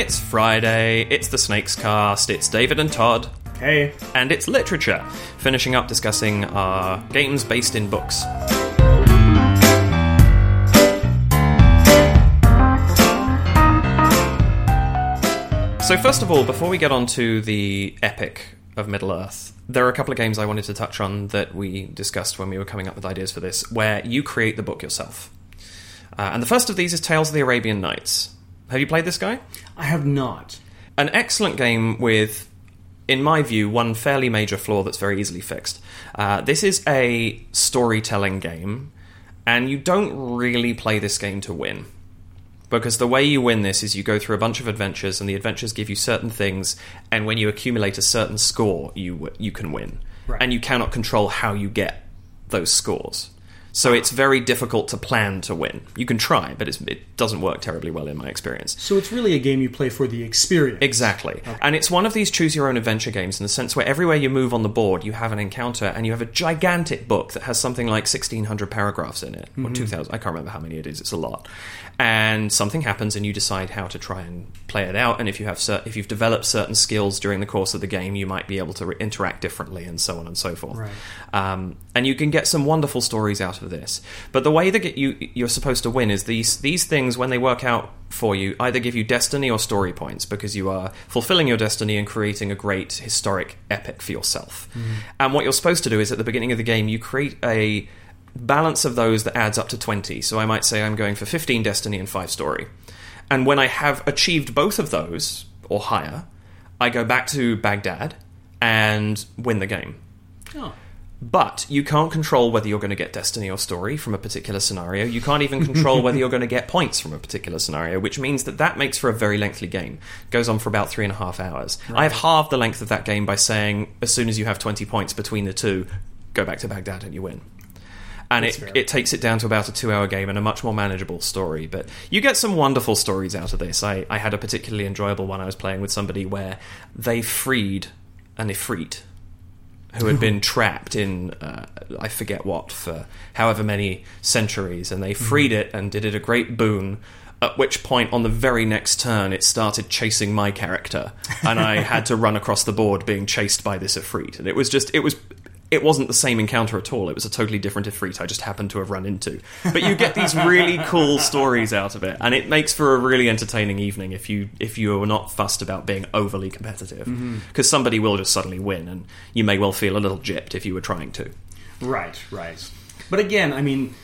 It's Friday, it's the SnakesCast, it's David and Todd, Hey. and it's literature, finishing up discussing our games based in books. So, first of all, before we get on to the epic of Middle Earth, there are a couple of games I wanted to touch on that we discussed when we were coming up with ideas for this, where you create the book yourself. Uh, and the first of these is Tales of the Arabian Nights. Have you played this guy? I have not. An excellent game with, in my view, one fairly major flaw that's very easily fixed. Uh, this is a storytelling game, and you don't really play this game to win. Because the way you win this is you go through a bunch of adventures, and the adventures give you certain things, and when you accumulate a certain score, you you can win, Right. and you cannot control how you get those scores. So it's very difficult to plan to win. You can try, but it's, it doesn't work terribly well in my experience. So it's really a game you play for the experience. Exactly. And it's one of these choose your own adventure games in the sense where everywhere you move on the board, you have an encounter and you have a gigantic book that has something like 1,600 paragraphs in it, or mm-hmm. 2,000. I can't remember how many it is, it's a lot. And something happens and you decide how to try and play it out. And if, you have cer- if you've developed certain skills during the course of the game, you might be able to re- interact differently and so on and so forth. Right. Um, and you can get some wonderful stories out of this. But the way that you you're supposed to win is these these things when they work out for you either give you destiny or story points because you are fulfilling your destiny and creating a great historic epic for yourself. And what you're supposed to do is at the beginning of the game you create a balance of those that adds up to 20. So I might say I'm going for 15 destiny and 5 story. And when I have achieved both of those or higher, I go back to Baghdad and win the game. Oh. But you can't control whether you're going to get destiny or story from a particular scenario. You can't even control whether you're going to get points from a particular scenario, which means that that makes for a very lengthy game. It goes on for about three and a half hours. I have halved the length of that game by saying, as soon as you have 20 points between the two, go back to Baghdad and you win. And That's it, fair. it takes it down to about a two hour game and a much more manageable story. But you get some wonderful stories out of this. I, I had a particularly enjoyable one I was playing with somebody where they freed an Ifrit who had been trapped in uh, I forget what for however many centuries, and they freed it and did it a great boon. At which point, on the very next turn, it started chasing my character, and I had to run across the board being chased by this Ifrit. And it was just it was. It wasn't the same encounter at all. It was a totally different Ifrit I just happened to have run into. But you get these really cool stories out of it, and it makes for a really entertaining evening if you if you are not fussed about being overly competitive. Mm-hmm. Because somebody will just suddenly win, and you may well feel a little gypped if you were trying to. Right, right. But again, I mean,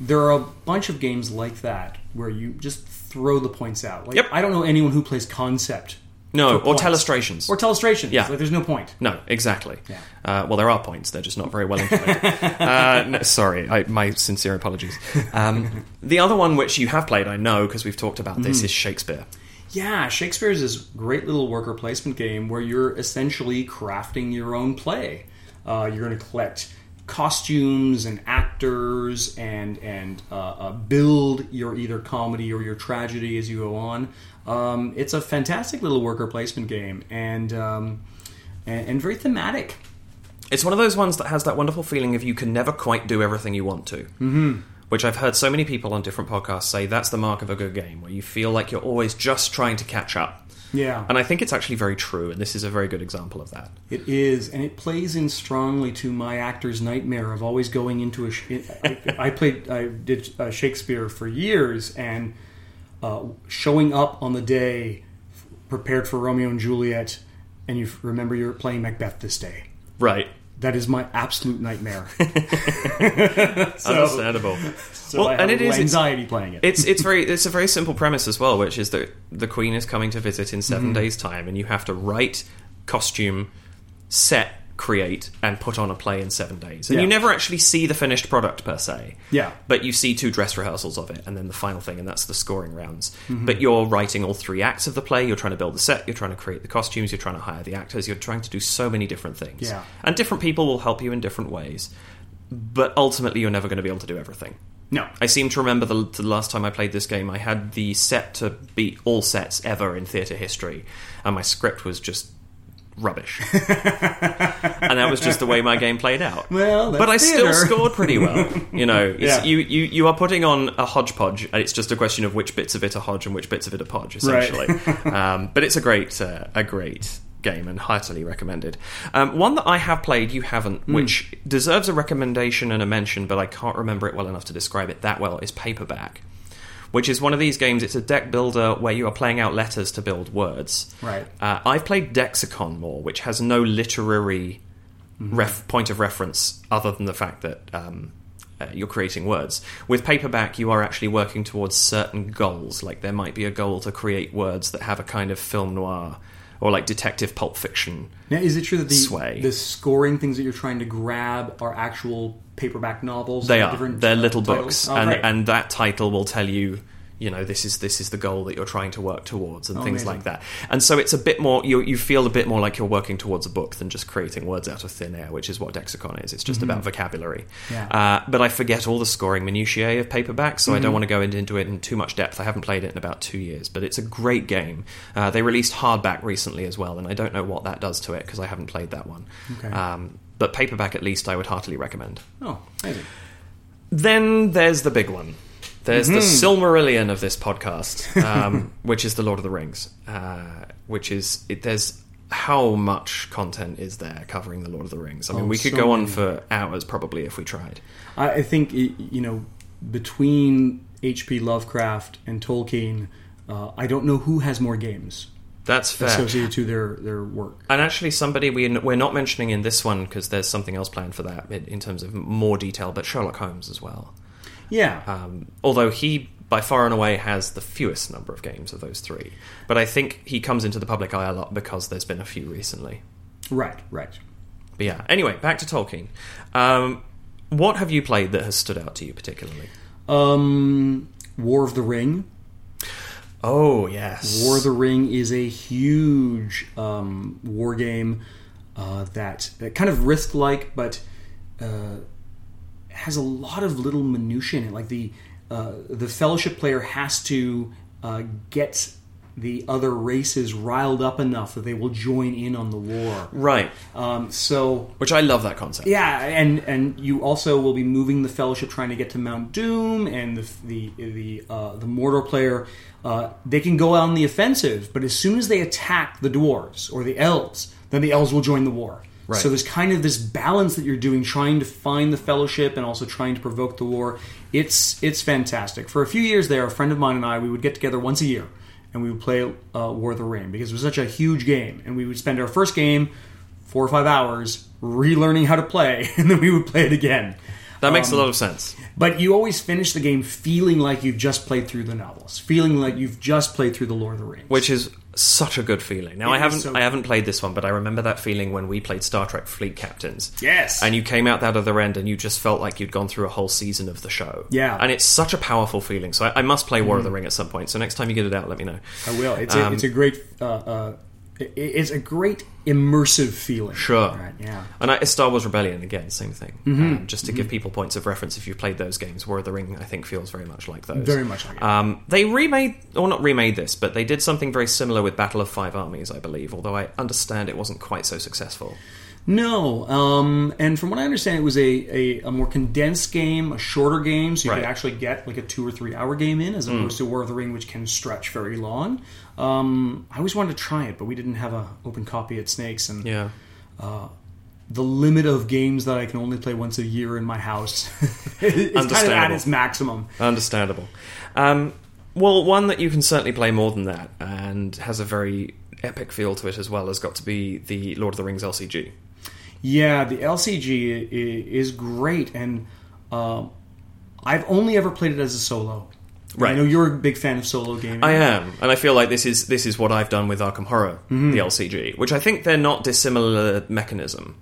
there are a bunch of games like that where you just throw the points out. Like, Yep. I don't know anyone who plays Concept No, or points. telestrations. or Telestrations. Yeah. Like, there's no point. No, exactly. Yeah. Uh, well, there are points; they're just not very well implemented. uh, no, sorry, I, my sincere apologies. Um, the other one, which you have played, I know because we've talked about this, is Shakespeare. Yeah, Shakespeare is this great little worker placement game where you're essentially crafting your own play. Uh, you're going to collect costumes and actors and and uh, uh, build your either comedy or your tragedy as you go on. Um, it's a fantastic little worker placement game and um, and, and very thematic. It's one of those ones that has that wonderful feeling of you can never quite do everything you want to. Mm-hmm. Which I've heard so many people on different podcasts say that's the mark of a good game, where you feel like you're always just trying to catch up. Yeah, And I think it's actually very true, and this is a very good example of that. It is, and it plays in strongly to my actor's nightmare of always going into a. Sh- I, I played, I did uh, Shakespeare for years, and uh, showing up on the day prepared for Romeo and Juliet, and you remember you're playing Macbeth this day. Right. That is my absolute nightmare. Understandable. So have and it is. Anxiety playing it. it's it's very it's a very simple premise as well, which is that the queen is coming to visit in Mm-hmm. 7 days' time, and you have to write, costume, set, create, and put on a play in seven days. And Yeah. you never actually see the finished product per se. Yeah. But you see two dress rehearsals of it, and then the final thing, and that's the scoring rounds. Mm-hmm. But you're writing all three acts of the play. You're trying to build the set. You're trying to create the costumes. You're trying to hire the actors. You're trying to do so many different things. Yeah. And different people will help you in different ways. But ultimately, you're never going to be able to do everything. no, I seem to remember the, the last time I played this game, I had the set to beat all sets ever in theatre history, and my script was just rubbish, and that was just the way my game played out. Well, but I that's still scored pretty well. You know, Yeah. you, you you are putting on a hodgepodge, and it's just a question of which bits of it are hodge and which bits of it are podge, essentially. um, but it's a great uh, a great game and heartily recommended. Um, one that I have played, you haven't, Hmm. which deserves a recommendation and a mention, but I can't remember it well enough to describe it that well, is Paperback. Which is one of these games. It's a deck builder where you are playing out letters to build words. Right. Uh, I've played Dexicon more, which has no literary Mm-hmm. ref- point of reference other than the fact that um, uh, you're creating words. With paperback, you are actually working towards certain goals. Like there might be a goal to create words that have a kind of film noir or like detective pulp fiction. Now, is it true that the Sway. the scoring things that you're trying to grab are actual paperback novels? They are. different, They're uh, little titles? books, Oh, and and that title will tell you. You know, this is this is the goal that you're trying to work towards, and Oh, things amazing. like that. And so it's a bit more. You you feel a bit more like you're working towards a book than just creating words out of thin air, which is what Dexicon is. It's just about vocabulary. Mm-hmm. Yeah. Uh, but I forget all the scoring minutiae of paperback, so I Mm-hmm. don't want to go into, into it in too much depth. I haven't played it in about two years, but it's a great game. Uh, they released hardback recently as well, and I don't know what that does to it because I haven't played that one. Okay. Um, but paperback, at least, I would heartily recommend. oh, amazing. Then there's the big one. There's the Mm-hmm. Silmarillion of this podcast, um, which is the Lord of the Rings. Uh, which is it, there's how much content is there covering the Lord of the Rings? I mean, Oh, we could so go on many. for hours probably if we tried. I, I think y- you know between H.P. Lovecraft and Tolkien, uh, I don't know who has more games That's fair. associated to their their work. And actually, somebody we we're not mentioning in this one because there's something else planned for that in, in terms of more detail, but Sherlock Holmes as well. Yeah, Um, although he by far and away has the fewest number of games of those three, but I think he comes into the public eye a lot because there's been a few recently. right, right. But yeah. Anyway, back to Tolkien. Um, what have you played that has stood out to you particularly? Um, War of the Ring. Oh yes, War of the Ring is a huge um, war game uh, that, that kind of risk like, but uh, has a lot of little minutiae in it. Like the uh, the Fellowship player has to uh, get the other races riled up enough that they will join in on the war. right. Um, so Which I love that concept. yeah, and and you also will be moving the Fellowship, trying to get to Mount Doom, and the the the uh, the Mordor player. Uh, they can go on the offensive, but as soon as they attack the dwarves or the elves, then the elves will join the war. Right. So there's kind of this balance that you're doing, trying to find the Fellowship and also trying to provoke the war. It's it's fantastic. For a few years there, a friend of mine and I, we would get together once a year, and we would play uh, War of the Ring because it was such a huge game, and we would spend our first game four or five hours relearning how to play, and then we would play it again. That makes Um, a lot of sense. But you always finish the game feeling like you've just played through the novels, feeling like you've just played through the Lord of the Rings. Which is such a good feeling. Now It I haven't so I haven't played this one, but I remember that feeling when we played Star Trek Fleet Captains. Yes. And you came out that other end and you just felt like you'd gone through a whole season of the show. Yeah. Mm. And it's such a powerful feeling. So I, I must play War of the Ring at some point. So next time you get it out, let me know. I will. It's a, Um, it's a great. Uh, uh, it's a great immersive feeling. Sure. Right, yeah. And I, Star Wars Rebellion again, same thing. Mm-hmm. Um, just to give people points of reference, if you've played those games, War of the Ring, I think feels very much like those. Very much like it. Um, they remade, or not remade this, but they did something very similar with Battle of Five Armies, I believe. Although I understand it wasn't quite so successful. No, um, and from what I understand, it was a, a, a more condensed game, a shorter game, so you Right. Mm. could actually get like a two or three hour game in, as opposed to War of the Ring, which can stretch very long. Um, I always wanted to try it, but we didn't have an open copy at Snakes, and Yeah. the limit of games that I can only play once a year in my house is kind of at its maximum. Understandable. Um, well, one that you can certainly play more than that and has a very epic feel to it as well has got to be the Lord of the Rings LCG. Yeah, the LCG is great, and um, I've only ever played it as a solo. Right. I know you're a big fan of solo gaming. I am, and I feel like this is this is what I've done with Arkham Horror, Mm-hmm. the LCG, which I think they're not dissimilar mechanism,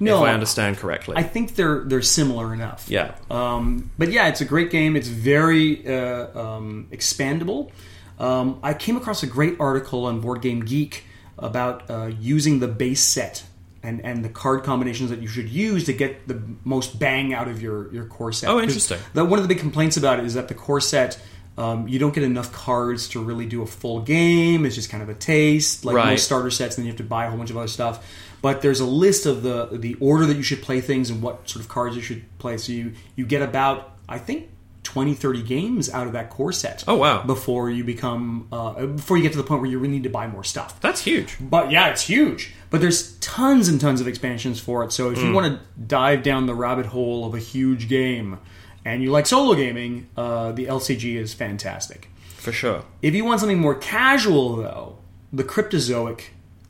No, if I understand correctly. I think they're they're similar enough. yeah, Um, but yeah, it's a great game. It's very uh, um, expandable. Um, I came across a great article on Board Game Geek about uh, using the base set and, and the card combinations that you should use to get the most bang out of your, your core set. Oh, interesting. The, one of the big complaints about it is that the core set Um, you don't get enough cards to really do a full game. It's just kind of a taste, like Right. most starter sets, and then you have to buy a whole bunch of other stuff. But there's a list of the the order that you should play things and what sort of cards you should play. So you you get about I think 20, 30 games out of that core set. Oh, wow. Before you become uh, before you get to the point where you really need to buy more stuff. That's huge. But yeah, it's huge. But there's tons and tons of expansions for it. So if you want to dive down the rabbit hole of a huge game and you like solo gaming, uh, the LCG is fantastic. For sure. If you want something more casual, though, the Cryptozoic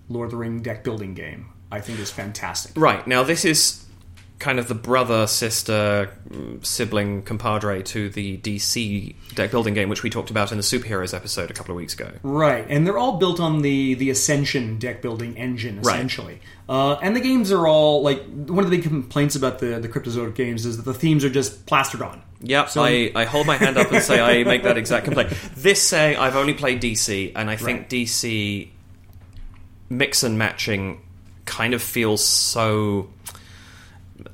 Lord of the Ring deck building game, I think is fantastic. Right. Now, this is kind of the brother, sister, mm, sibling, compadre to the DC deck building game, which we talked about in the superheroes episode a couple of weeks ago. Right, and they're all built on the the Ascension deck building engine, Right. essentially. Uh, and the games are all like one of the big complaints about the the Cryptozoic games is that the themes are just plastered on. Yep, So- I, I hold my hand up and say I make that exact complaint. This saying, I've only played DC, and I think Right. DC mix and matching kind of feels so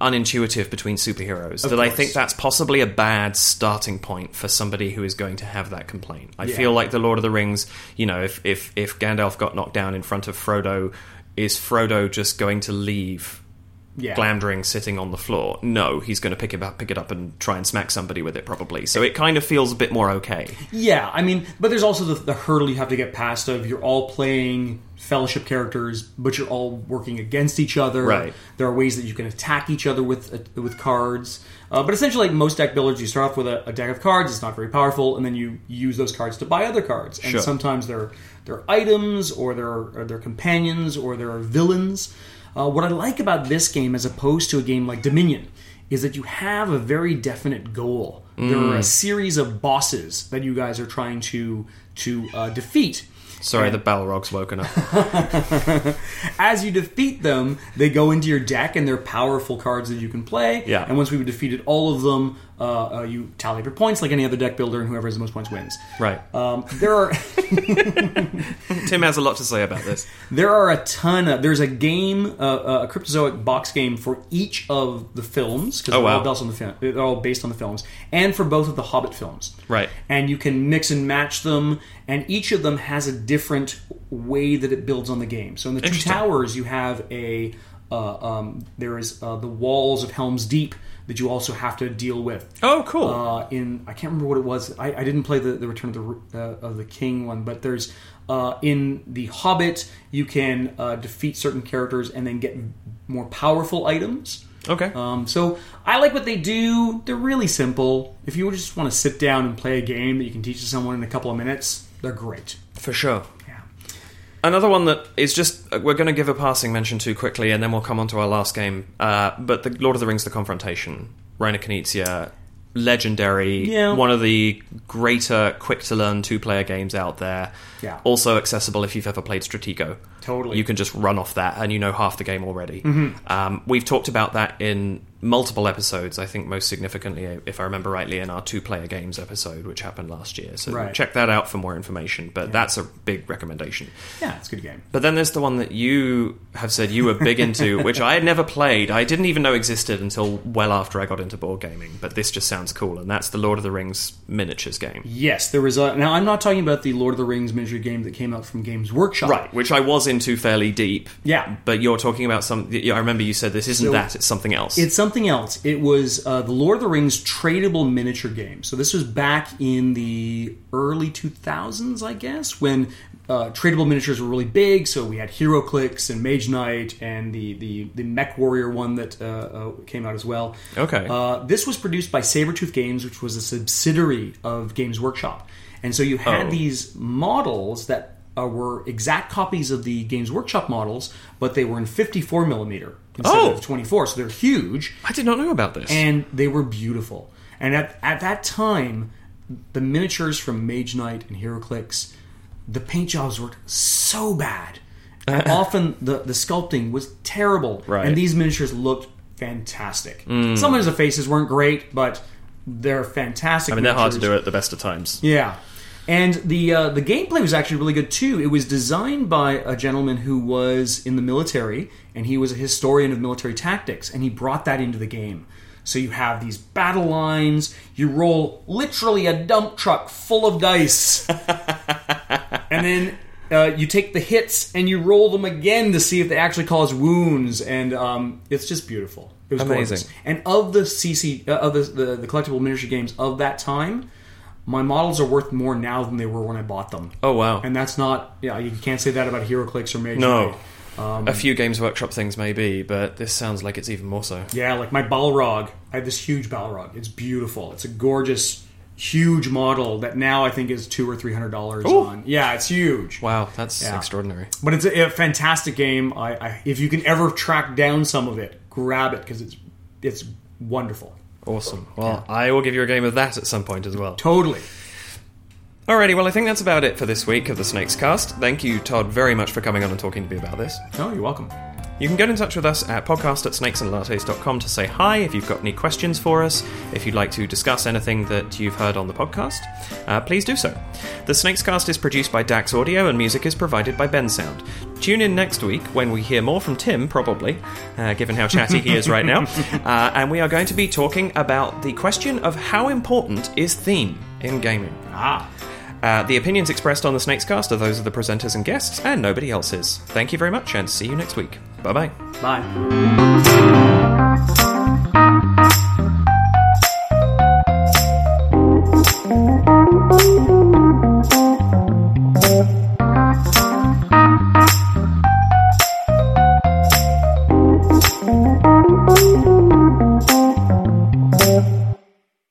unintuitive between superheroes Of that I think that's possibly a bad starting point for somebody who is going to have that complaint. I Yeah. feel like the Lord of the Rings, you know, if, if if Gandalf got knocked down in front of Frodo, is Frodo just going to leave Yeah, Glamdring sitting on the floor. No, he's going to pick it up, pick it up, and try and smack somebody with it, probably. So it kind of feels a bit more okay. yeah. I mean, but there's also the, the hurdle you have to get past of you're all playing Fellowship characters, but you're all working against each other. Right. There are ways that you can attack each other with uh, with cards. Uh, but essentially, like most deck builders, you start off with a, a deck of cards. It's not very powerful, and then you use those cards to buy other cards. And Sure. sometimes they're they're items, or they're or they're companions, or they're villains. Uh, what I like about this game, as opposed to a game like Dominion, is that you have a very definite goal. There are a series of bosses that you guys are trying to to uh, defeat. Sorry, the Balrog's woken up. As you defeat them, they go into your deck and they're powerful cards that you can play. Yeah. And once we've defeated all of them, uh, uh, you tally up your points like any other deck builder, and whoever has the most points wins. right. Um, there are Tim has a lot to say about this. there are a ton of there's a game uh, uh, a cryptozoic box game for each of the films because Oh, they're, wow. all based on the film, they're all based on the films and for both of the Hobbit films. Right. And you can mix and match them, and each of them has a different way that it builds on the game. So in the Two Towers, you have a uh, um, there is uh, the walls of Helm's Deep that you also have to deal with. Oh, cool. Uh, in I can't remember what it was. I, I didn't play the, the Return of the uh, of the King one, but there's uh, in the Hobbit you can uh, defeat certain characters and then get more powerful items. Okay. Um, so I like what they do. They're really simple. If you just want to sit down and play a game that you can teach to someone in a couple of minutes, they're great. For sure. Yeah. Another one that is just, uh, we're going to give a passing mention to quickly, and then we'll come on to our last game. Uh, but the Lord of the Rings The Confrontation, Reiner Knizia, legendary, Yeah. one of the greater quick to learn two player games out there. Yeah. Also accessible if you've ever played Stratego. Totally. You can just run off that and you know half the game already. Mm-hmm. Um, we've talked about that in multiple episodes, I think most significantly, if I remember rightly, in our two player games episode, which happened last year. So Right. check that out for more information. But that's a big recommendation. Yeah, it's a good game. But then there's the one that you have said you were big into, which I had never played. I didn't even know existed until well after I got into board gaming. But this just sounds cool, and that's the Lord of the Rings miniatures game. Yes, there was a. Now I'm not talking about the Lord of the Rings miniature game that came out from Games Workshop. Right, which I was into fairly deep. Yeah. But you're talking about some. I remember you said this isn't So- that; it's something else. It's something else. It was uh, the Lord of the Rings tradable miniature game. So this was back in the early 2000s, I guess, when uh, tradable miniatures were really big. So we had HeroClix and Mage Knight and the the, the MechWarrior one that uh, uh, came out as well. Okay. Uh, this was produced by Sabretooth Games, which was a subsidiary of Games Workshop. And so you had Oh. these models that uh, were exact copies of the Games Workshop models, but they were in 54 millimeter instead Oh. of 24. So they're huge I did not know about this. and they were beautiful. And at, at that time, the miniatures from Mage Knight and HeroClix, the paint jobs were so bad. And often the, the sculpting was terrible. Right. And these miniatures looked fantastic. Some of the faces weren't great, but they're fantastic. I mean, they're hard to do at the best of times. Yeah, and the uh, the gameplay was actually really good too. It was designed by a gentleman who was in the military, and he was a historian of military tactics, and he brought that into the game. So you have these battle lines. You roll literally a dump truck full of dice, and then uh, you take the hits and you roll them again to see if they actually cause wounds. And um, it's just beautiful. It was Amazing. gorgeous. And of the CC uh, of the, the the collectible miniature games of that time, my models are worth more now than they were when I bought them. Oh wow. And that's not yeah. You can't say that about HeroClix or Mage No. Um, a few Games Workshop things maybe, but this sounds like it's even more so. Yeah, like my Balrog. I have this huge Balrog. It's beautiful. It's a gorgeous, huge model that now I think is two or three hundred dollars on. Yeah, it's huge. Wow, that's Yeah. extraordinary. But it's a, a fantastic game. I, I, if you can ever track down some of it, grab it because it's it's wonderful. Awesome. Well, I will give you a game of that at some point as well. Totally. Alrighty, well, I think that's about it for this week of the SnakesCast. Thank you, Todd, very much for coming on and talking to me about this. Oh, you're welcome. You can get in touch with us at podcast at snakesandlattes.com to say hi if you've got any questions for us, if you'd like to discuss anything that you've heard on the podcast. Uh, please do so. The SnakesCast is produced by Dax Audio and music is provided by Bensound. Tune in next week when we hear more from Tim, probably, uh, given how chatty he is right now. Uh, and we are going to be talking about the question of how important is theme in gaming. Ah. Uh, the opinions expressed on the SnakesCast are those of the presenters and guests, and nobody else's. Thank you very much, and see you next week. Bye bye. Bye.